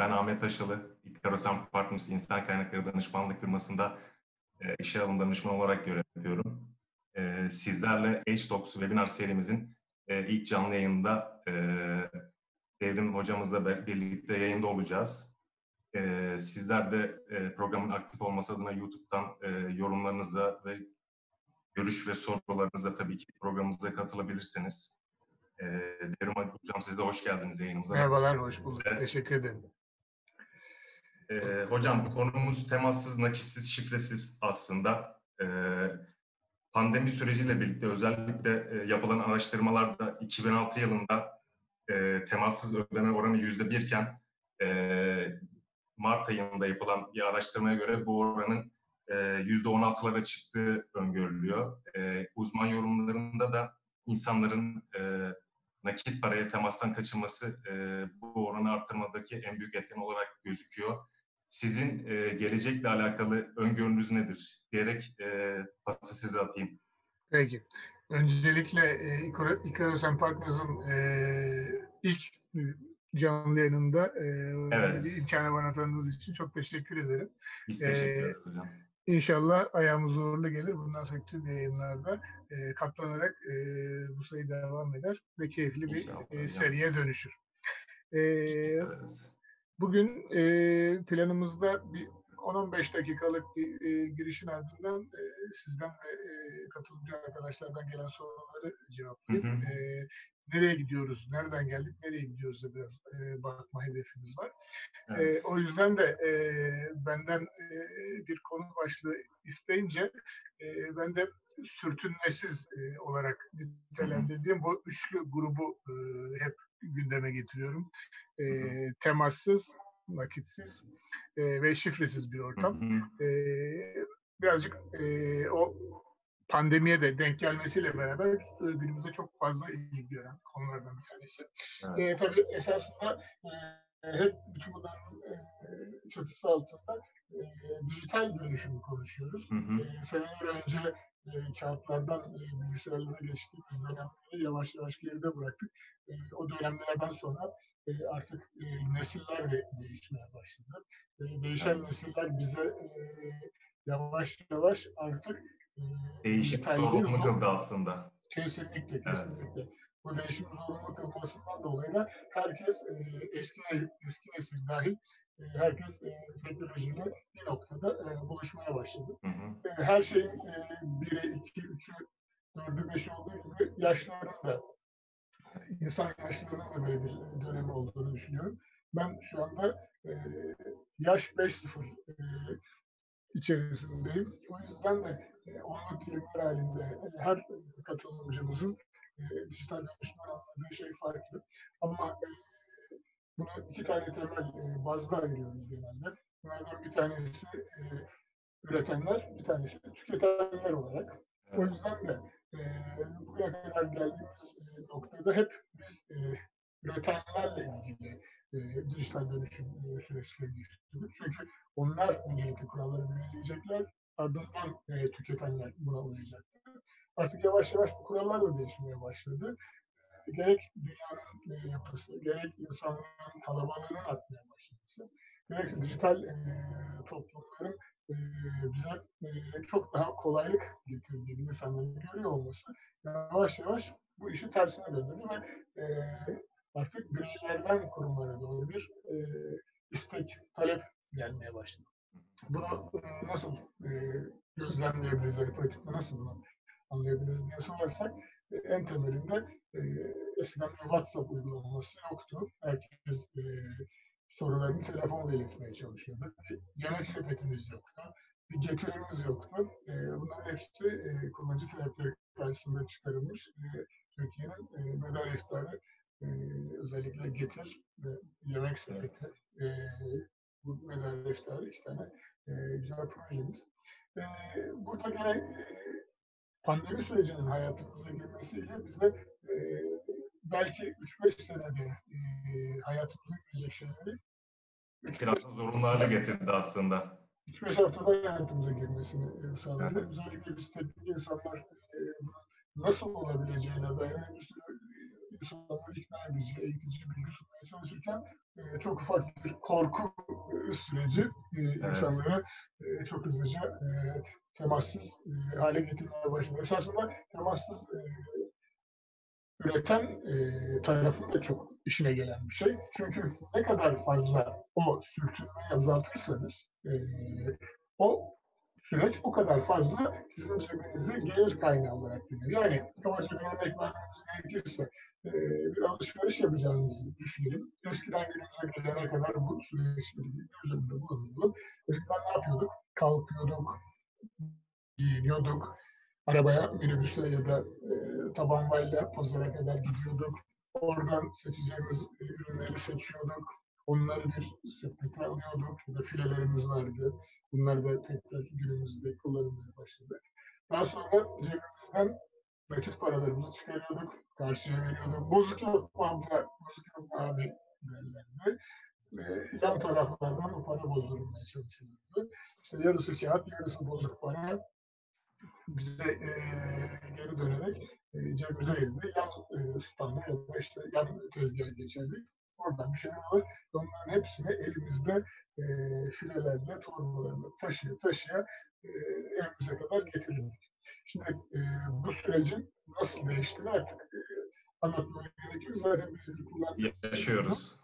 ben Ahmet Aşalı, Ikarosan Partners İnsan Kaynakları Danışmanlık firmasında e, işe alım danışman olarak görev yapıyorum. E, sizlerle H-Talks webinar serimizin e, ilk canlı yayında e, Devrim hocamızla birlikte yayında olacağız. E, sizler de programın aktif olması adına YouTube'dan e, ve görüş ve sorularınızla tabii ki programımıza katılabilirsiniz. E, Devrim Hocam siz de hoş geldiniz yayınımıza. Merhabalar, hoş bulduk. Teşekkür ederim. E, hocam konumuz temassız, nakitsiz, şifresiz aslında. E, pandemi süreciyle birlikte özellikle e, yapılan araştırmalarda 2006 yılında e, temassız ödeme oranı yüzde birken e, Mart ayında yapılan bir araştırmaya göre bu oranın yüzde on altılara çıktığı öngörülüyor. E, uzman yorumlarında da insanların e, nakit paraya temastan kaçınması e, bu oranı arttırmadaki en büyük etken olarak gözüküyor. Sizin e, gelecekle alakalı öngörünüz nedir? Diyerek e, pası size atayım. Peki. Öncelikle e, Icarus Partners'ın e, ilk canlı yayınında e, evet. imkanı bana tanıdığınız için çok teşekkür ederim. Biz teşekkür ederiz hocam. İnşallah ayağımız uğurlu gelir. Bundan sonraki tüm yayınlarda e, katlanarak e, bu sayı devam eder ve keyifli bir e, seriye dönüşür. E, bugün e, planımızda bir 10-15 dakikalık bir e, girişin ardından e, sizden ve e, katılımcı arkadaşlardan gelen soruları cevaplayıp E, nereye gidiyoruz, nereden geldik, nereye gidiyoruz da biraz e, bakma hedefimiz var. E, evet. E, o yüzden de e, benden e, bir konu başlığı isteyince e, ben de sürtünmesiz e, olarak nitelendirdiğim bu üçlü grubu e, hep gündeme getiriyorum. E, temassız, nakitsiz e, ve şifresiz bir ortam. E, birazcık e, o pandemiye de denk gelmesiyle beraber günümüzde çok fazla ilgi gören konulardan bir tanesi. Evet. E, tabii esasında e, hep bütün bunların e, çatısı altında e, dijital dönüşümü konuşuyoruz. Hı hı. E, seneler önce e, kağıtlardan e, bilgisayarlara geçtiğimiz dönemleri yavaş yavaş geride bıraktık. E, o dönemlerden sonra e, artık e, nesiller de değişmeye başladı. E, değişen evet. nesiller bize e, yavaş yavaş artık Değişik zorunlu kıldı aslında. Kesinlikle, kesinlikle. Evet. Bu değişim zorunlu kılmasından dolayı da herkes e, eski eski nesil dahil e, herkes e, teknolojiyle bir noktada e, buluşmaya başladı. Hı hı. E, her şeyin e, 1'e, 2, 3'ü, 4'ü, 5'i olduğu gibi yaşların da insan yaşlarının da böyle bir dönemi olduğunu düşünüyorum. Ben şu anda e, yaş 5-0 e, içerisindeyim. O yüzden de e, onluk kelimeler halinde e, her katılımcımızın e, dijital dönüşümden anladığı şey farklı. Ama e, bunu iki tane temel e, bazda ayırıyoruz genelde. Bunlardan bir tanesi e, üretenler, bir tanesi de tüketenler olarak. O yüzden de e, kadar geldiğimiz e, noktada hep biz e, üretenlerle ilgili e, dijital dönüşüm e, süreçlerini istiyoruz. Çünkü onlar öncelikle kuralları belirleyecekler, ardından e, tüketenler buna uyacaklar. Artık yavaş yavaş bu kurallar da değişmeye başladı. Gerek dünyanın e, yapısı, gerek insanların kalabalığının artmaya başlaması, gerekse dijital e, toplumların e, bize çok daha kolaylık getirdiğini insanların görüyor olması yavaş yavaş bu işi tersine döndürdü ve artık bireylerden kurumlara doğru bir istek, talep gelmeye başladı. Bunu nasıl gözlemleyebiliriz, pratikte nasıl bunu anlayabiliriz diye sorarsak en temelinde e, eskiden WhatsApp uygulaması yoktu. Herkes e, sorularını telefonla iletmeye çalışıyordu. Yemek sepetimiz yoktu. Bir getirimiz yoktu. E, bunların hepsi e, kullanıcı talepleri karşısında çıkarılmış. E, Türkiye'nin e, medar iftarı e, özellikle getir ve yemek sepeti e, bu medar defterli iki tane e, güzel projemiz. E, burada gene e, pandemi sürecinin hayatımıza girmesiyle bize e, belki 3-5 senede e, hayatımıza girecek şeyleri biraz zorunlu hale getirdi aslında. 3-5 haftada hayatımıza girmesini e, sağladı. Özellikle biz teknik insanlar e, nasıl olabileceğine dair bir sürü insanları ikna edici, eğitici bilgi sunmaya çalışırken e, çok ufak bir korku e, süreci e, insanları e, çok hızlıca e, temassız e, hale getirmeye başladı. Esasında temassız e, üreten e, tarafın da çok işine gelen bir şey. Çünkü ne kadar fazla o sürtünmeyi azaltırsanız e, o süreç o kadar fazla sizin cebinize gelir kaynağı olarak geliyor. Yani kabaca bir örnek vermemiz gerekirse e, bir alışveriş yapacağınızı düşünelim. Eskiden günümüze gelene kadar bu süreçleri göz önünde bulunduralım. Eskiden ne yapıyorduk? Kalkıyorduk, giyiniyorduk, arabaya, minibüse ya da e, tabanvayla pazara kadar gidiyorduk. Oradan seçeceğimiz ürünleri seçiyorduk. Onları bir sepete alıyorduk. Ya da filelerimiz vardı. Bunlar da tekrar günümüzde kullanılmaya başladı. Daha sonra cebimizden nakit paralarımızı çıkarıyorduk. Karşıya veriyorduk. Bozuk abla? Bozuk mu abi? derlerdi. E, yan taraflardan o para bozdurulmaya çalışılırdı. İşte yarısı kağıt, yarısı bozuk para bize e, geri dönerek e, cebimize geldi. Yan e, standa ya da işte yan tezgaha geçerdik. Oradan bir şeyler alır. Onların hepsini elimizde e, filelerle, torbalarla taşıya taşıya e, evimize kadar getirirdik. Şimdi e, bu sürecin nasıl değiştiğini artık e, anlatmaya gerekiyor. Zaten bir kullandık. Yaşıyoruz.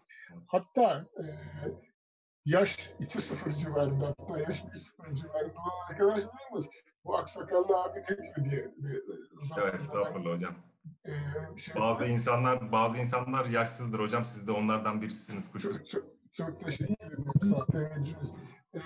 Hatta e, yaş 2-0 civarında, hatta yaş 1-0 civarında olan arkadaşlarımız bu aksakallı abi ne diyor diye. diye Evet, estağfurullah hocam. E, şey Bazı insanlar bazı insanlar yaşsızdır hocam. Siz de onlardan birisiniz kuşkusuz. çok, çok, çok teşekkür ederim. E,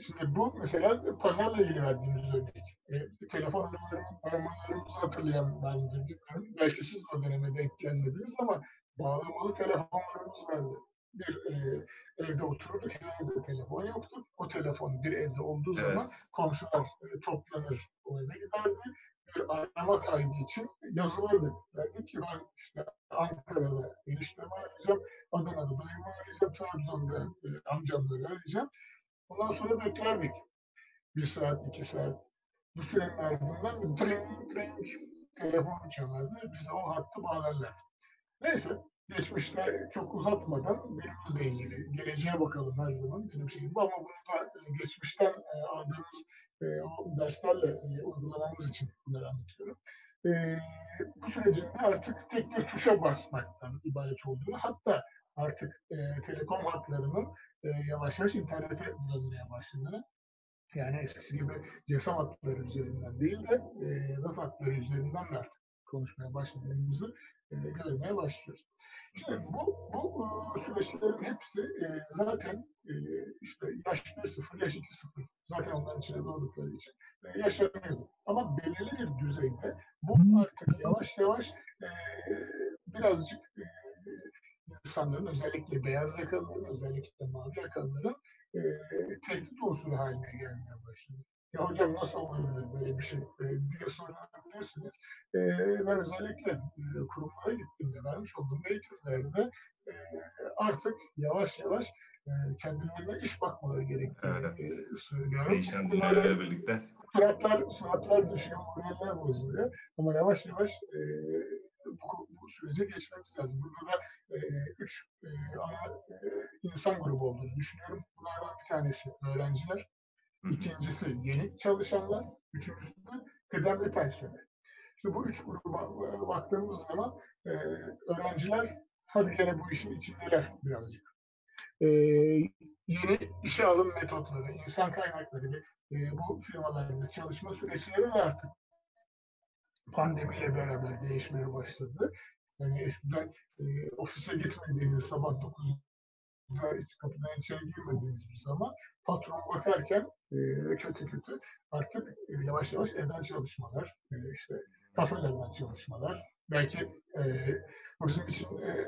şimdi bu mesela pazarla ilgili verdiğimiz örnek. E, telefon aramalarım, aramalarımızı hatırlayan bendir bilmiyorum. Belki siz o döneme denk gelmediniz ama bağlamalı telefonlarımız vardı. Bir e, evde otururduk, evde telefon yoktu. O telefon bir evde olduğu zaman Evet. komşular e, toplanır, o eve giderdi. Bir arama kaydı için yazılırdı. Derdik ki ben işte Ankara'da eniştemi arayacağım, Adana'da dayımı arayacağım, Trabzon'da e, amcamları arayacağım. Ondan sonra beklerdik. Bir saat, iki saat. Bu sürenin ardından bir tring telefon çalardı. Bize o hattı bağlarlar. Neyse, geçmişte çok uzatmadan günümüzle ilgili, geleceğe bakalım her zaman benim şeyim bu ama bunu da e, geçmişten e, aldığımız e, o derslerle uygulamamız için bunları anlatıyorum. Bu sürecin artık tek bir tuşa basmaktan ibaret olduğunu, hatta artık e, telekom hatlarının e, yavaş yavaş internete dönmeye başladığını, yani eskisi gibi GSM hatları üzerinden değil de e, WAV hatları üzerinden de artık konuşmaya başladığımızı e, görmeye başlıyoruz. Şimdi bu, bu süreçlerin hepsi e, zaten e, işte yaş 1-0, yaş 2-0 zaten onların içine doğdukları için e, yaşanıyordu. Ama belirli bir düzeyde bu artık yavaş yavaş e, birazcık insanların özellikle beyaz yakalıların özellikle mavi yakalıların e, tehdit unsuru haline gelmeye başladı. Ya hocam nasıl olabilir böyle bir şey e, diye sorabilirsiniz. E, ben özellikle e, kurumlara gittiğimde vermiş olduğum eğitimlerde e, artık yavaş yavaş e, kendilerine iş bakmaları gerektiğini Evet. e, söylüyorum. Değişen dünyayla birlikte. suratlar, suratlar düşüyor, moraller bozuluyor. Ama yavaş yavaş e, bu, sürece geçmemiz lazım. Burada da e, üç e, ana e, insan grubu olduğunu düşünüyorum. Bunlardan bir tanesi öğrenciler, ikincisi yeni çalışanlar, üçüncüsü de kıdemli personel. İşte bu üç gruba e, baktığımız zaman e, öğrenciler hadi gene bu işin içindeler birazcık. E, yeni işe alım metotları, insan kaynakları ve e, bu firmalarda çalışma süreçleri de artık pandemiyle beraber değişmeye başladı. Yani eskiden e, ofise gitmediğiniz sabah 9'da hiç kapıdan içeri girmediğiniz bir zaman patron bakarken e, kötü kötü artık e, yavaş yavaş evden çalışmalar, e, işte kafelerden çalışmalar, belki e, bizim için e,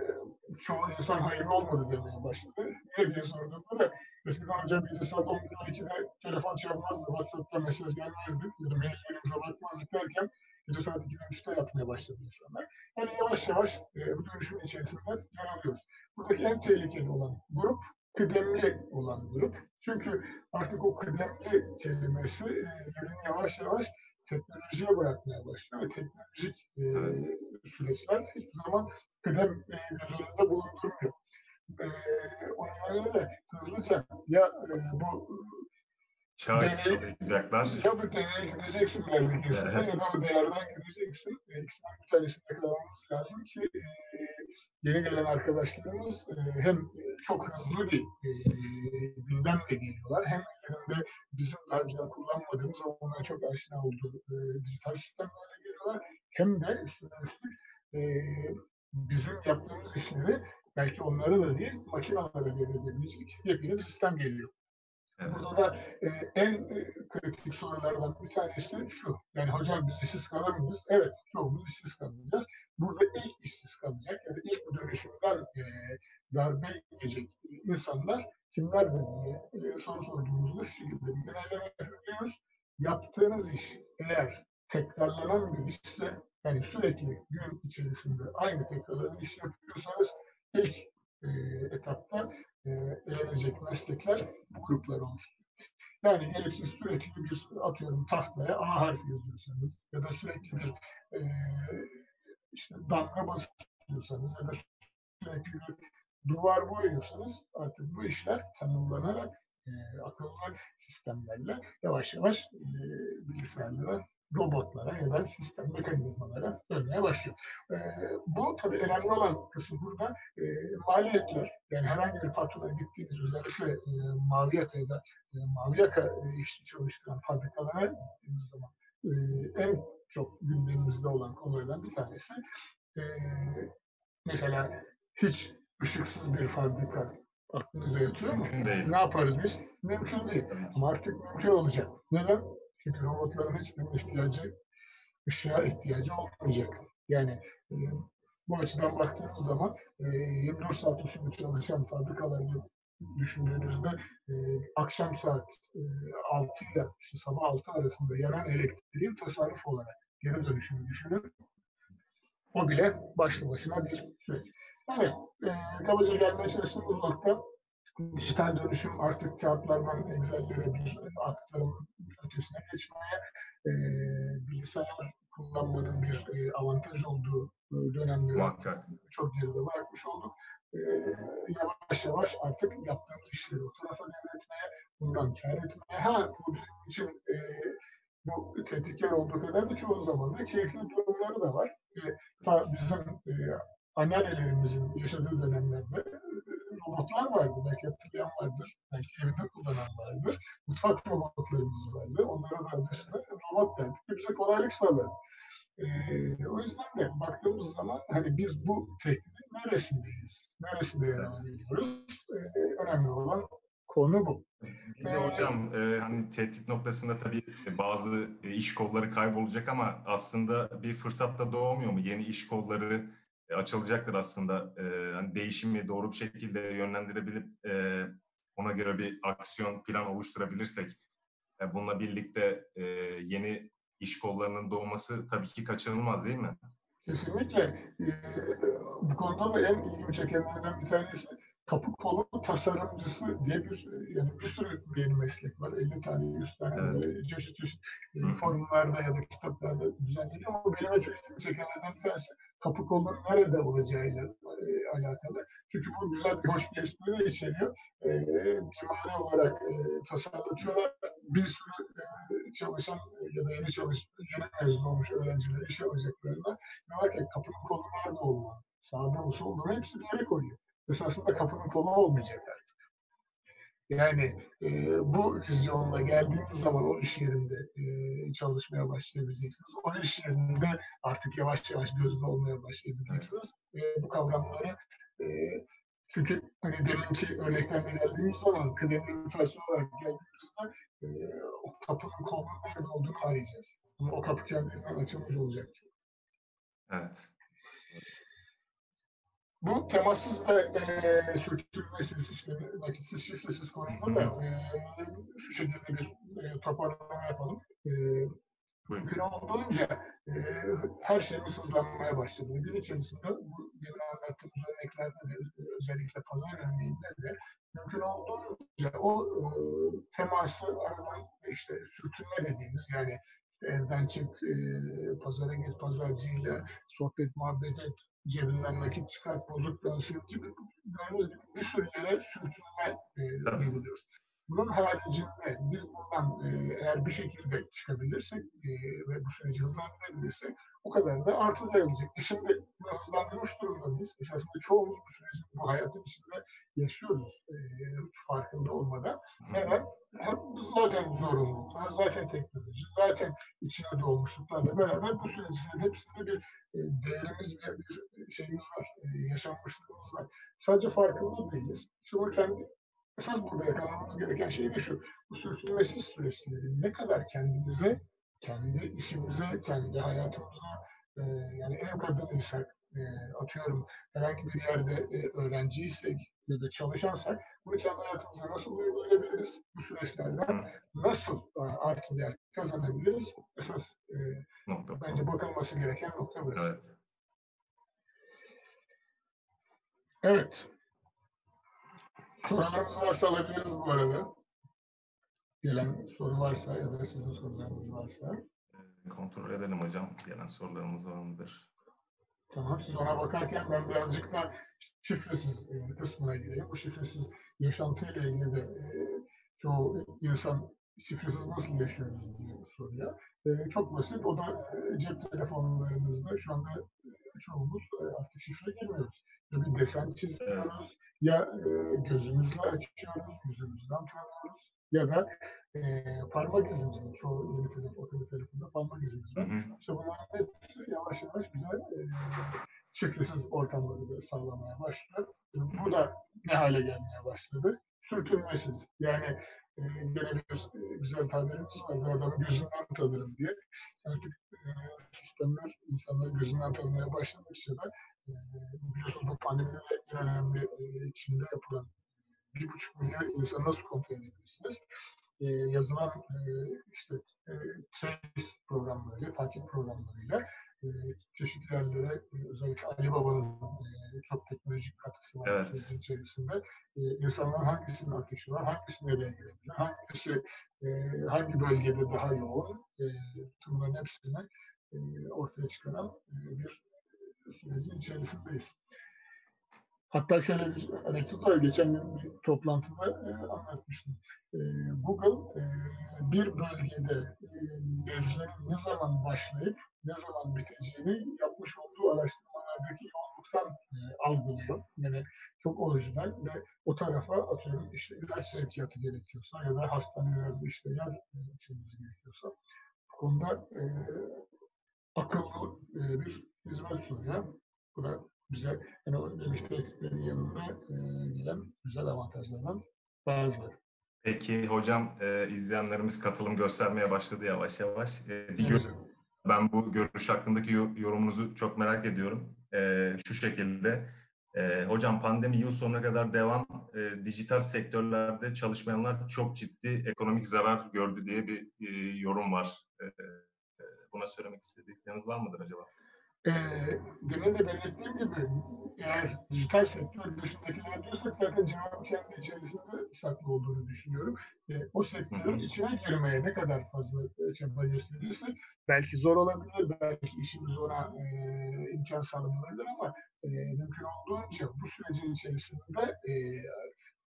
çoğu insan hayırlı olmadı demeye başladı. Niye diye sorduğumda da eskiden hocam gece saat 11-12'de telefon çalmazdı, WhatsApp'ta mesaj gelmezdi, ya da maillerimize bakmazdık derken gece saat 2'de 3'te yatmaya başladı insanlar. Yani yavaş yavaş e, bu dönüşümün içerisinde yer alıyoruz. Buradaki en tehlikeli olan grup kıdemli olan grup. Çünkü artık o kıdemli kelimesi e, yavaş yavaş teknolojiye bırakmaya başlıyor ve teknolojik e, Evet. süreçler hiçbir zaman kıdem e, göz önünde bulundurmuyor. E, o nedenle de hızlıca ya e, bu Deneyi- yakalayacaklar. ya bu deveye gideceksin neredeyse Evet. ya da bu değerden gideceksin. İkisinden bir tanesini yakalamamız lazım ki e, yeni gelen arkadaşlarımız e, hem çok hızlı bir e, gündemle geliyorlar hem ellerinde bizim daha önce kullanmadığımız ama onlara çok aşina olduğu e, dijital sistemlerle geliyorlar. Hem de üstüne üstlük e, bizim yaptığımız işleri belki onlara da değil makinalara devredebilecek yepyeni bir sistem geliyor. Evet. Burada da e, en e, kritik sorulardan bir tanesi şu. Yani hocam biz işsiz kalır mıyız? Evet, çoğumuz işsiz kalacağız. Burada ilk işsiz kalacak ya da ilk dönüşümden e, darbe yiyecek insanlar kimlerdir diye e, soru sorduğumuzda şu şekilde genelleme yapıyoruz. Yaptığınız iş eğer tekrarlanan bir işse yani sürekli gün içerisinde aynı tekrarlanan iş yapıyorsanız ilk e, etapta e, elenecek meslekler bu gruplar oluşturuyor. Yani gelip siz sürekli bir atıyorum tahtaya A harfi yazıyorsanız ya da sürekli bir e, işte damga basıyorsanız ya da sürekli bir duvar boyuyorsanız artık bu işler tanımlanarak e, akıllı sistemlerle yavaş yavaş e, bilgisayarlara, robotlara ya da sistem mekanizmalara dönmeye başlıyor. E, bu tabii önemli olan kısım burada e, maliyetler. Yani herhangi bir patrona gittiğiniz özellikle e, mavi yaka ya da e, mavi yaka e, işçi çalıştıran fabrikalara gittiğiniz zaman e, en çok gündemimizde olan konulardan bir tanesi e, mesela hiç ışıksız bir fabrika aklınıza yatıyor mu? Mümkün değil. Ne yaparız biz? Mümkün değil. Ama artık mümkün olacak. Neden? Çünkü robotların hiçbirinin ihtiyacı, ışığa ihtiyacı olmayacak. Yani e, bu açıdan baktığınız zaman e, 24 saat usulü çalışan fabrikaları düşündüğünüzde e, akşam saat e, 6 ile işte sabah 6 arasında yanan elektriğin tasarruf olarak geri dönüşümü düşünün. O bile başlı başına bir süreç. Evet, e, kabaca gelmeye çalıştığımız nokta dijital dönüşüm artık kağıtlardan Excel'lere bir aktarım ötesine geçmeye, e, bilgisayar kullanmanın bir e, avantaj olduğu e, dönemleri Muhakkak. çok geride bırakmış olduk. E, yavaş yavaş artık yaptığımız işleri o tarafa devretmeye, bundan kar etmeye. Ha bu bizim için e, bu tehditkar olduğu kadar da çoğu zaman da keyifli durumları da var. E, ta bizim e, anneannelerimizin yaşadığı dönemlerde robotlar vardı. Belki hatırlayan vardır. Belki evinde kullanan vardır. Mutfak robotlarımız vardı. Onlara da adresine robot derdik. Bize kolaylık sağladı. Ee, o yüzden de baktığımız zaman hani biz bu tehdidin neresindeyiz? Neresinde yer alabiliyoruz? Ee, önemli olan konu bu. Bir de hocam e, hani tehdit noktasında tabii bazı iş kolları kaybolacak ama aslında bir fırsat da doğmuyor mu? Yeni iş kolları e, açılacaktır aslında. E, hani değişimi doğru bir şekilde yönlendirebilip e, ona göre bir aksiyon plan oluşturabilirsek e, bununla birlikte e, yeni iş kollarının doğması tabii ki kaçınılmaz değil mi? Kesinlikle. Ee, bu konuda da en ilgimi çekenlerden bir tanesi kapı kolu tasarımcısı diye bir yani bir sürü yeni meslek var. 50 tane, 100 tane Evet. çeşit çeşit e, Hı. forumlarda ya da kitaplarda düzenleniyor ama benim en çok ilgimi çekenlerden bir tanesi kapı kolunun nerede olacağıyla e, alakalı. Çünkü bu güzel bir hoş bir espri de içeriyor. E, mimari olarak e, tasarlatıyorlar. Bir sürü e, çalışan ya da yeni çalış yeni mezun olmuş öğrenciler iş alacaklarına diyorlar ki kapının kolu nerede olmalı? Sağda mı solda mı? Hepsi bir yere koyuyor. Esasında kapının kolu olmayacak artık. Yani e, bu vizyonla geldiğiniz zaman o iş yerinde e, çalışmaya başlayabileceksiniz. O iş yerinde artık yavaş yavaş gözde olmaya başlayabileceksiniz. E, bu kavramları e, çünkü hani deminki örnekten de geldiğimiz zaman kıdemli bir personel olarak geldiğimizde e, o kapının kolunun nerede olduğunu arayacağız. Ama o kapı kendiliğinden açılmış olacak. Evet. Bu temassız ve e, sürtünmesiz, işte nakitsiz, şifresiz konusunda da e, şu şekilde bir e, toparlama yapalım. E, mümkün olduğunca e, her şeyimiz hızlanmaya başladı. Gün içerisinde bu demin anlattığımız örneklerde de özellikle pazar örneğinde de mümkün olduğunca o e, teması aradan işte sürtünme dediğimiz yani evden çık, e, pazara git, pazarcıyla sohbet, muhabbet et, cebinden nakit çıkar, bozuk dönsün gibi gördüğünüz gibi bir sürü yere sürtünme e, uyguluyoruz. Bunun haricinde biz bundan e, eğer bir şekilde çıkabilirsek e, ve bu süreci hızlandırabilirsek o kadar da artı gelecek. E şimdi hızlandırmış durumdayız. Esasında çoğumuz bu sürecin, bu hayatın içinde yaşıyoruz e, farkında olmadan. Neden? Hem biz zaten zorunlu, zaten teknoloji, zaten içine doğmuşluklarla beraber bu sürecin hepsinde bir e, değerimiz ve bir şeyimiz var, e, yaşanmışlığımız var. Sadece farkında değiliz. Şimdi kendi esas burada yakalamamız gereken şey de şu. Bu sürtünmesiz süreçleri ne kadar kendimize, kendi işimize, kendi hayatımıza, e, yani ev kadınıysak, e, atıyorum herhangi bir yerde e, öğrenciysek ya da çalışansak bunu kendi hayatımıza nasıl uygulayabiliriz? Bu süreçlerden nasıl artı değer kazanabiliriz? Esas e, Nokta. bence bakılması gereken nokta burası. Evet. Evet. Sorularınız varsa alabiliriz bu arada. Gelen soru varsa ya da sizin sorularınız varsa. Ee, Kontrol edelim hocam. Gelen sorularımız var mıdır? Tamam, siz ona bakarken ben birazcık da şifresiz e, kısmına gireyim. Bu şifresiz yaşantıyla ilgili de e, çoğu insan şifresiz nasıl yaşıyoruz diye soruyor. E, çok basit. O da e, cep telefonlarımızda şu anda çoğumuz artık şifre girmiyoruz. Bir desen çiziyoruz, ya e, gözümüzle açıyoruz, yüzümüzden tanıyoruz ya da e, parmak izimizle, çoğu yeni telefon, akıllı telefonda parmak izimiz Hı var. hı. İşte bunların hepsi yavaş yavaş bize e, şifresiz ortamları da sağlamaya başladı. E, Bu da ne hale gelmeye başladı? Sürtünmesiz. Yani e, gene bir e, güzel tabirimiz var. Bir adamı gözünden tanırım diye. Artık e, sistemler insanları gözünden tanımaya başladıkça da biliyorsunuz bu pandemide en önemli e, Çin'de yapılan bir buçuk milyar insanı nasıl kontrol edebilirsiniz? E, yazılan e, işte e, trace programlarıyla, takip programlarıyla e, çeşitli yerlere e, özellikle Ali Baba'nın e, çok teknolojik katkısı var Evet. içerisinde. E, insanların hangisinin ateşi var, hangisi nereye girebilir, hangisi e, hangi bölgede daha yoğun, e, bunların hepsini e, ortaya çıkaran e, bir sürecin içerisindeyiz. Hatta şöyle bir anekdot var. Geçen gün bir toplantıda e, anlatmıştım. E, Google e, bir bölgede e, nezlerin ne zaman başlayıp ne zaman biteceğini yapmış olduğu araştırmalardaki yoğunluktan e, algılıyor. Yani çok orijinal ve o tarafa atıyorum işte ilaç sevkiyatı gerekiyorsa ya da hastanelerde işte yer e, açılması gerekiyorsa bu konuda e, akıllı e, bir hizmet sunuyor. Bu da bize yani o tehditlerin yanında e, gelen güzel avantajlardan bazıları. Peki hocam e, izleyenlerimiz katılım göstermeye başladı yavaş yavaş. E, bir Ne gö- güzel. ben bu görüş hakkındaki yo- yorumunuzu çok merak ediyorum. E, şu şekilde. E, hocam pandemi yıl sonuna kadar devam. E, dijital sektörlerde çalışmayanlar çok ciddi ekonomik zarar gördü diye bir e, yorum var. E, e, buna söylemek istedikleriniz var mıdır acaba? E, demin de belirttiğim gibi eğer dijital sektör dışındakiler diyorsak zaten cevabı kendi içerisinde saklı olduğunu düşünüyorum. E, o sektörün içine girmeye ne kadar fazla e, çaba gösterirsek belki zor olabilir, belki işimiz ona e, imkan sağlanabilir ama e, mümkün olduğunca bu sürecin içerisinde e,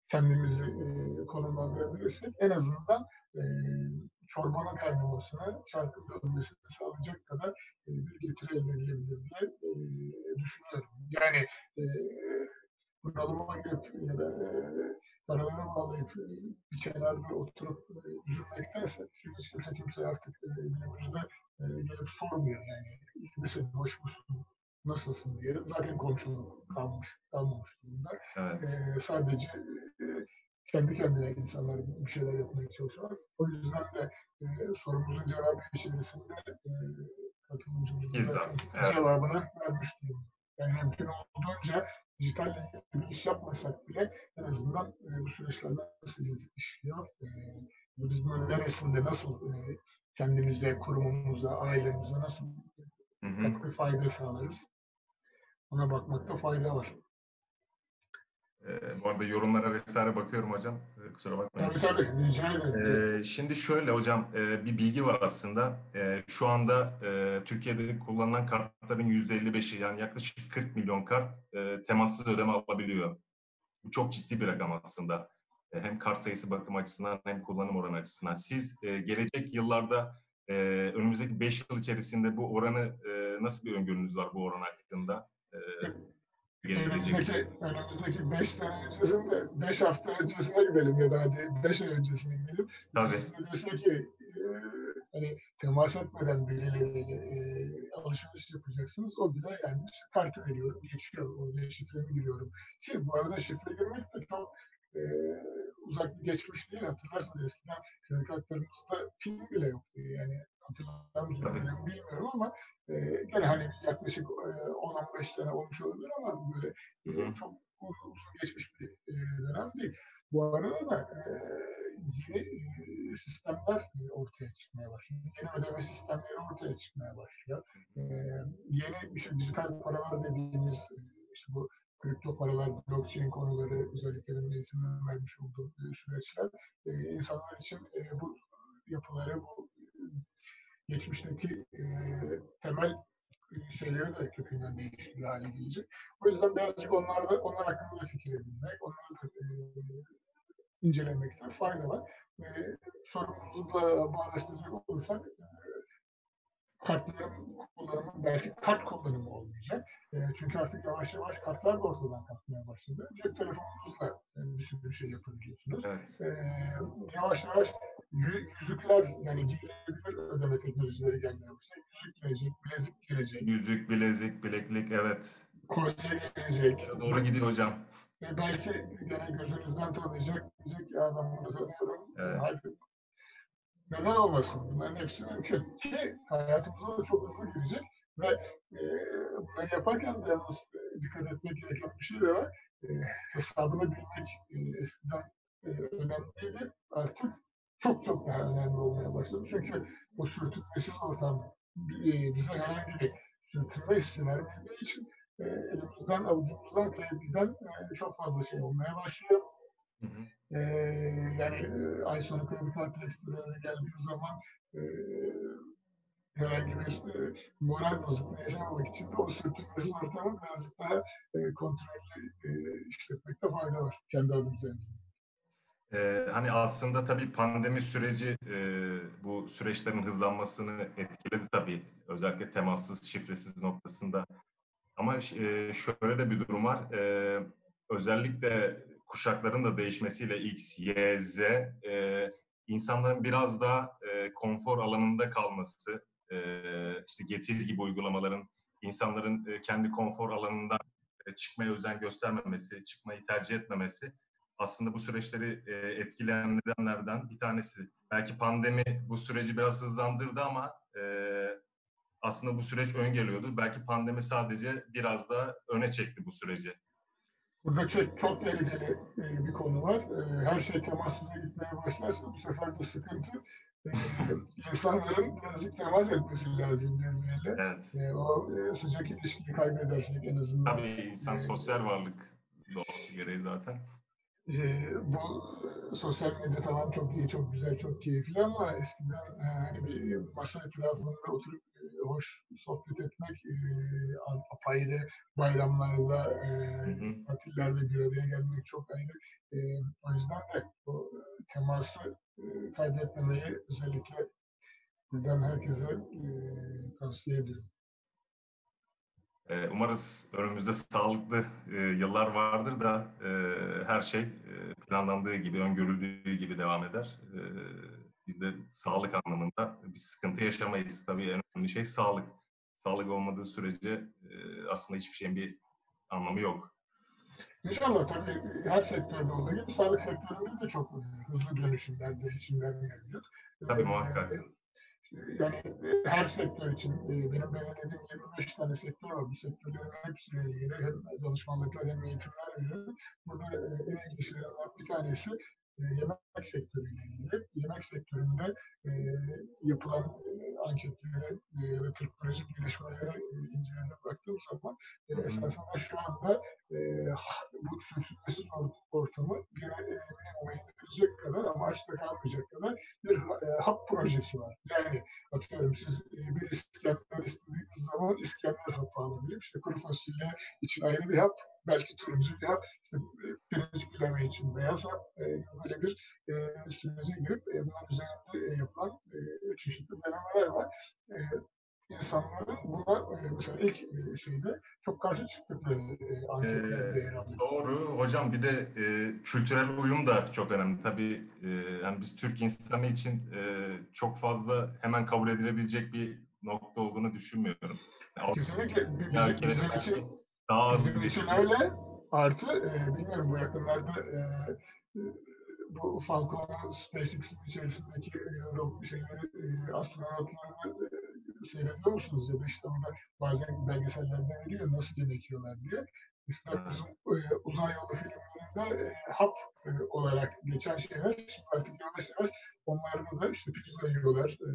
kendimizi e, konumlandırabilirsek en azından e, çorbanın kaynamasına, çarkın dönmesini sağlayacak kadar e, bir getiri elde edilebilir diye e, düşünüyorum. Yani e, bunalıma girip ya da e, paraları bağlayıp e, bir kenarda oturup e, üzülmektense çünkü kimse kimse artık e, günümüzde e, gelip sormuyor yani misin, hoş musun, nasılsın diye. Zaten komşuluk kalmış, kalmamış durumda. Evet. Ee, sadece e, kendi kendine insanlar bir şeyler yapmaya çalışıyorlar. O yüzden de e, sorumuzun cevabı içerisinde e, katılımcımızın evet. cevabını vermiş durumda. Yani mümkün olduğunca ilgili bir iş yapmasak bile en azından e, bu süreçler nasıl işliyor, e, biz bunun neresinde nasıl e, kendimize, kurumumuza, ailemize nasıl katkı fayda sağlarız. Ona bakmakta fayda var. Ee, bu arada yorumlara vesaire bakıyorum hocam. Ee, kusura bakmayın. Tabii tabii. Rica ederim. Ee, şimdi şöyle hocam e, bir bilgi var aslında. E, şu anda e, Türkiye'de kullanılan kartların %55'i yani yaklaşık 40 milyon kart e, temassız ödeme alabiliyor. Bu çok ciddi bir rakam aslında. E, hem kart sayısı bakım açısından hem kullanım oranı açısından. Siz e, gelecek yıllarda e, önümüzdeki 5 yıl içerisinde bu oranı e, nasıl bir öngörünüz var bu oran hakkında? E, önümüzdeki, önümüzdeki 5 sene öncesinde, 5 hafta öncesine gidelim ya da hadi 5 ay öncesine gidelim. Tabii. Dese ki e, hani temas etmeden birileriyle e, alışveriş yapacaksınız. O bile yani kartı veriyorum, geçiyor. Orada şifremi giriyorum. Şimdi bu arada şifre girmek de çok e, uzak bir geçmiş değil. Hatırlarsınız eskiden kredi kartlarımızda pin bile yoktu. Yani hatırlar mısınız bilmiyorum ama e, gene hani yaklaşık e, 10-15 sene olmuş olabilir ama böyle e, çok uzun geçmiş bir e, dönem değil. Bu arada da e, yeni e, sistemler ortaya çıkmaya başlıyor. Yeni ödeme sistemleri ortaya çıkmaya başlıyor. E, yeni şey, dijital paralar dediğimiz e, işte bu kripto paralar, blockchain konuları özellikle benim eğitimden vermiş olduğum süreçler e, insanlar için e, bu yapıları, bu geçmişteki e, temel şeyleri de kökünden değiştiriyor hale gelecek. O yüzden birazcık onlarda, onlar hakkında da fikir edinmek, onları da e, incelemekte fayda var. E, sorumlulukla bağdaştıracak olursak e, kartların kullanımı belki kart kullanımı olmayacak. E, çünkü artık yavaş yavaş kartlar da ortadan kalkmaya başladı. Cep telefonunuzla e, bir sürü şey yapabiliyorsunuz. Evet. E, yavaş yavaş yüzükler yani giyilebilir ödeme teknolojileri gelmeye başladı. Yüzük gelecek, bilezik gelecek. Yüzük, bilezik, bileklik evet. Kolye gelecek. Doğru gidiyor hocam. E, belki gene gözünüzden tanıyacak, diyecek ya ben bunu tanıyorum. Evet. Haydi. Neden olmasın? Bunların hepsi mümkün. Ki hayatımıza da çok hızlı girecek ve e, bunları yaparken de yalnız dikkat etmek gereken bir şey de var. E, hesabını bilmek e, eskiden e, önemliydi. Artık çok çok daha önemli olmaya başladı. Çünkü bu sürtünmesiz ortam e, bize herhangi bir sürtünme hissi vermediği için e, elimizden, avucumuzdan kayıp giden e, çok fazla şey olmaya başlıyor. Hı hı. E, yani e, ay sonu kredi kartı ekstreleri geldiği zaman e, herhangi bir e, moral bozukluğu yaşamamak için de o sürtünmesiz ortamı birazcık daha e, kontrollü e, işletmekte fayda var kendi adımıza. Ee, hani aslında tabii pandemi süreci e, bu süreçlerin hızlanmasını etkiledi tabii. Özellikle temassız, şifresiz noktasında. Ama e, şöyle de bir durum var. E, özellikle kuşakların da değişmesiyle X, Y, Z e, insanların biraz daha e, konfor alanında kalması, e, işte getir gibi uygulamaların insanların e, kendi konfor alanından e, çıkmaya özen göstermemesi, çıkmayı tercih etmemesi aslında bu süreçleri e, etkileyen nedenlerden bir tanesi. Belki pandemi bu süreci biraz hızlandırdı ama e, aslında bu süreç ön geliyordu. Belki pandemi sadece biraz da öne çekti bu süreci. Burada çok, çok tehlikeli e, bir konu var. Her şey temassıza gitmeye başlarsa bu sefer de sıkıntı. İnsanların birazcık temas etmesi lazım birbiriyle. Evet. O sıcak ilişkiyi kaybedersek en azından. Tabii insan sosyal varlık doğası gereği zaten. E, bu sosyal medya tamam çok iyi, çok güzel, çok keyifli ama eskiden e, hani bir masa etrafında oturup e, hoş sohbet etmek e, apayrı bayramlarda, e, tatillerde bir araya gelmek çok ayrı. E, o yüzden de o teması e, kaybetmemeyi özellikle buradan herkese e, tavsiye ediyorum. E, Umarız önümüzde sağlıklı e, yıllar vardır da e, her şey e, planlandığı gibi, öngörüldüğü gibi devam eder. E, Biz de sağlık anlamında bir sıkıntı yaşamayız. Tabii en önemli şey sağlık. Sağlık olmadığı sürece e, aslında hiçbir şeyin bir anlamı yok. İnşallah tabii her sektörde olduğu gibi sağlık sektöründe de çok hızlı dönüşümler, değişimler mevcut. Tabii Ee, muhakkak. Yani e, her sektör için e, benim belirlediğim 25 tane sektör var. Bu sektörlerin hepsiyle ilgili hem danışmanlıklar hem eğitimler veriyorum. Burada e, en ilginçlerinden bir tanesi yemek sektörüyle ilgili. Yemek sektöründe e, yapılan e, anketlere e, ve teknolojik gelişmelere e, incelemeye baktığım zaman e, esasında şu anda e, bu sürtünmesiz ortamı gene e, indirecek kadar ama açta kalmayacak kadar bir e, hap projesi var. Yani atıyorum siz e, bir İskender istediğiniz zaman İskender hapı alabilir. İşte kuru fasulye için ayrı bir hap, belki turuncu hap, işte pirinç pilavı için beyaz hap, e, böyle bir e, sürece girip e, bunun üzerinde e, yapılan e, çeşitli denemeler var. E, insanların buna e, mesela ilk e, şeyde çok karşı çıktıkları e, anketlerde yer alıyor. Doğru. Hocam bir de e, kültürel uyum da çok önemli. Tabii e, yani biz Türk insanı için e, çok fazla hemen kabul edilebilecek bir nokta olduğunu düşünmüyorum. Kesinlikle. Bizim, bizim için, daha az bizim için öyle. Artı e, bilmiyorum bu yakınlarda e, e, bu Falcon'un SpaceX'in içerisindeki e, şeyleri, e, astronotlarını e, seyrediyor musunuz? Ya da işte orada bazen belgesellerde veriyor nasıl yemek yiyorlar diye. İşte uzun, e, uzay yolu filmlerinde e, hap e, olarak geçen şeyler şimdi artık yavaş yavaş onlarda da işte pizza yiyorlar. E,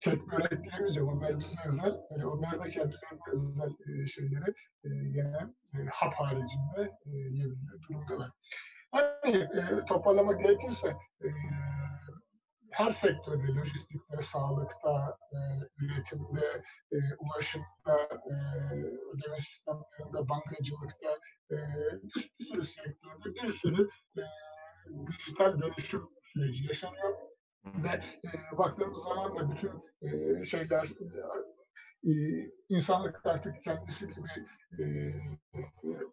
tek börek diyemeyeceğim. Onlar bize özel. Yani onlar da kendilerine özel e, şeyleri e, gene hap haricinde e, yiyebilir durumdalar. Hani e, toparlamak gerekirse e, her sektörde, lojistikte, sağlıkta, e, üretimde, ulaşımda, e, ödeme sistemlerinde, bankacılıkta, bir, sürü sektörde bir sürü dijital dönüşüm süreci yaşanıyor. Ve e, baktığımız zaman da bütün e, şeyler e, insanlık artık kendisi gibi e,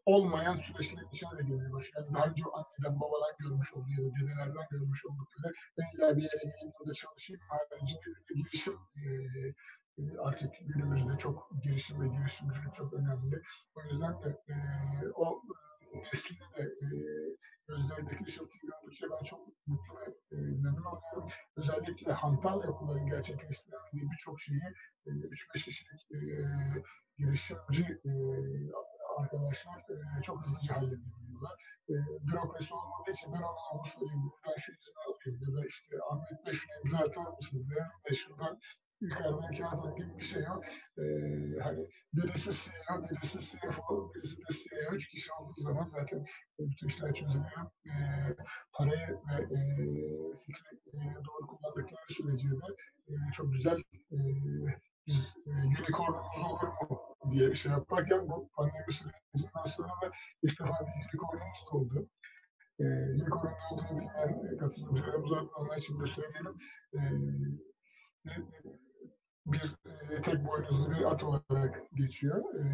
olmayan süreçlerin içine de başlıyor. Yani daha önce anneden babadan görmüş olduğu ya da dedelerden görmüş oldukları ben illa bir yere geleyim burada çalışayım haricinde bir girişim e, artık günümüzde çok girişim ve girişimcilik çok önemli. O yüzden de e, o neslini de e, gözlerindeki gördükçe ben çok mutlu ve e, memnun oluyorum. Özellikle hantal yapıların gerçekleştiremediği birçok şeyi e, 3-5 kişilik e, girişimci e, arkadaşlar e, çok hızlıca halledebiliyorlar. E, bürokrasi olmadığı için ben ona onu söyleyeyim, buradan şu izni alayım ya da işte Ahmet Bey şunu imza atar mısınız, Devrim Bey şuradan yukarıdan kağıt gibi bir şey yok. Ee, hani birisi CEO, birisi CFO, birisi de CEO. Üç kişi olduğu zaman zaten bütün işler çözülüyor. Ee, parayı ve e, fikri e, doğru kullandıkları sürece de e, çok güzel e, biz e, unicornumuz olur mu diye şey yaparken bu pandemi sürecinden sonra da ilk defa bir unicornumuz da oldu. E, unicornun olduğunu bilmeyen katılımcılarımız onlar için de söyleyelim. E, bir e, tek boynuzlu bir at olarak geçiyor. E,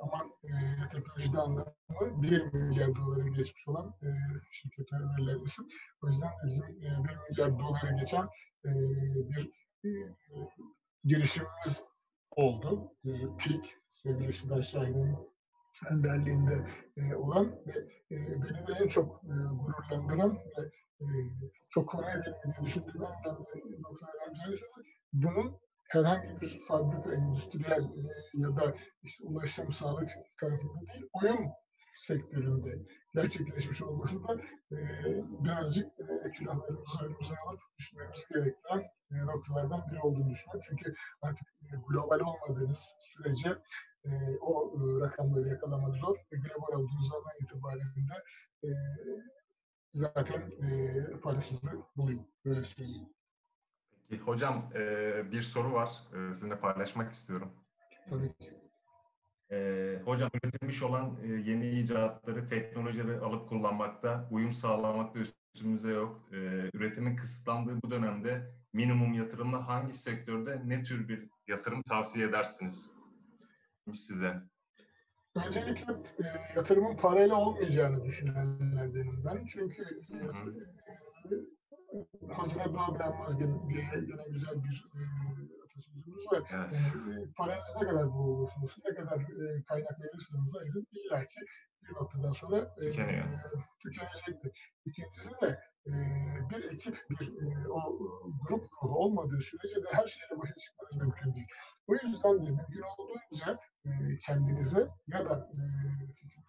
ama e, teknolojide anlamı 1 milyar dolara geçmiş olan e, şirket verilerimiz. O yüzden bizim e, 1 milyar dolara geçen e, bir e, girişimimiz oldu. E, PİK, sevgili Sidar Şahin'in önderliğinde e, olan ve e, beni de en çok e, gururlandıran ve e, çok konu edilmediğini düşündüğüm en önemli noktalardan birisi bunun herhangi bir fabrika, endüstriyel e, ya da işte ulaşım, sağlık tarafında değil, oyun sektöründe gerçekleşmiş olması da e, birazcık e, külahlarımızı önümüze alıp düşünmemiz gereken e, noktalardan biri olduğunu düşünüyorum. Çünkü artık e, global olmadığınız sürece o rakamları yakalamak zor global olduğunuz zaman itibaren de zaten e, parasızı bulayım, böyle söyleyeyim. Peki, hocam e, bir soru var. E, sizinle paylaşmak istiyorum. Tabii ki. E, hocam üretilmiş olan e, yeni icatları, teknolojileri alıp kullanmakta, uyum sağlamakta üstümüze yok. E, üretimin kısıtlandığı bu dönemde minimum yatırımla hangi sektörde ne tür bir yatırım tavsiye edersiniz size? Öncelikle e, yatırımın parayla olmayacağını düşünenlerdenim ben. Çünkü e, hazıra daha beğenmez diye gene güzel bir e, atasözümüz var. Evet. E, paranız ne kadar olsun, ne kadar e, kaynak ayırırsanız ayırın, illa ki bir noktadan sonra e, Tükeniyor. tükenecektir. İkincisi de e, bir ekip, bir e, o grup ruhu olmadığı sürece de her şeyle başa çıkmanız mümkün değil. O yüzden de mümkün olduğunca e, kendinize ya da e,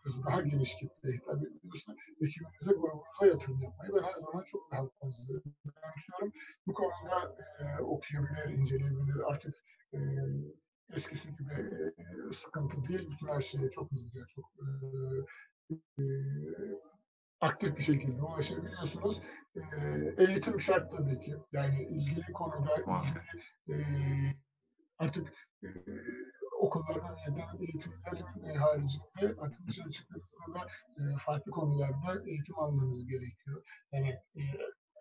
hızlı, daha geniş kitleye hitap ediyorsa ekibinize, grubunuza yatırım yapmayı ben her zaman çok daha fazla önemsiyorum. Bu konuda e, okuyabilir, inceleyebilir. Artık e, eskisi gibi e, sıkıntı değil. Bütün her şeye çok hızlıca, çok e, e, aktif bir şekilde ulaşabiliyorsunuz. E, eğitim şart tabii ki. Yani ilgili konuda ilgili, e, artık e, okullarda verilen eğitimlerin e, haricinde artık dışarı çıktığınızda da e, farklı konularda eğitim almanız gerekiyor. Yani e,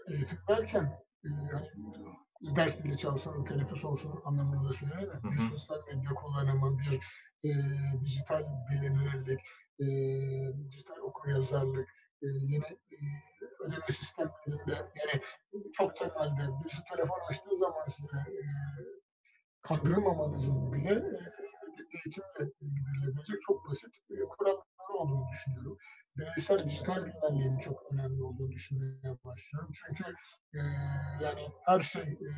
eğitim derken e, ders dili çalışan teneffüs olsun anlamında söylüyorum. Bir sosyal medya kullanımı, bir e, dijital bilinirlik, e, dijital okuryazarlık, e, yine e, ödeme sistemlerinde yani çok temelde birisi telefon açtığı zaman size e, kandırmamanızın bile e, eğitimle giderilebilecek çok basit e, kuralları olduğunu düşünüyorum. Bireysel dijital güvenliğin çok önemli olduğunu düşünmeye başlıyorum. Çünkü e, yani her şey e,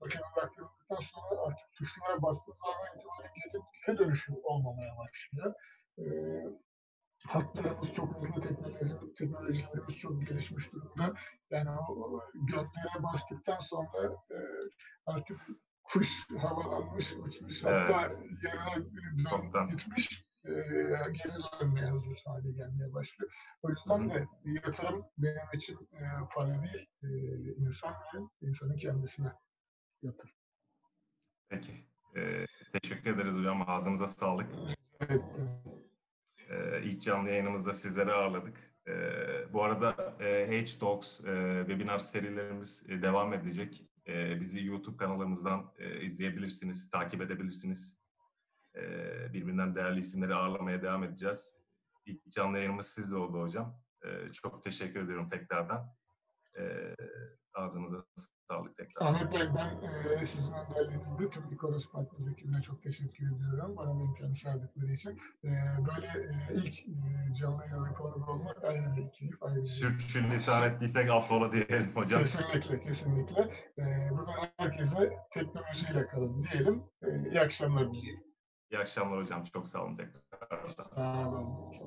makine bırakıldıktan sonra artık tuşlara bastığınız zaman itibaren geri, geri dönüşü olmamaya başlıyor. E, hatlarımız çok hızlı, teknoloji, teknolojilerimiz çok gelişmiş durumda. Yani o göndere bastıktan sonra e, artık kuş havalanmış, uçmuş, hatta Evet. yerine Çoktan. dön, gitmiş, e, geri dönmeye hazır hale gelmeye başlıyor. O yüzden de yatırım benim için e, para değil, e, insan ve insanın kendisine yatırım. Peki. Ee, teşekkür ederiz hocam. Ağzınıza sağlık. Evet, Ee, ilk canlı yayınımızda sizleri ağırladık. Ee, bu arada e, H-Talks e, webinar serilerimiz e, devam edecek. E, bizi YouTube kanalımızdan e, izleyebilirsiniz, takip edebilirsiniz. E, birbirinden değerli isimleri ağırlamaya devam edeceğiz. İlk canlı yayınımız sizde oldu hocam. E, çok teşekkür ediyorum tekrardan. E, ağzınıza sağlık tekrar. Ahmet Bey ben e, sizin önderliğinizde Türk Dikoros Partners ekibine çok teşekkür ediyorum. Bana bu imkanı sağladıkları için. E, böyle e, ilk e, canlı yayına konuk olmak ayrı bir keyif, ayrı bir Sürçün lisan ettiysek affola diyelim hocam. Kesinlikle, kesinlikle. E, buradan herkese teknolojiyle kalın diyelim. E, iyi akşamlar dilerim. İyi akşamlar hocam. Çok sağ olun tekrar. Sağ olun.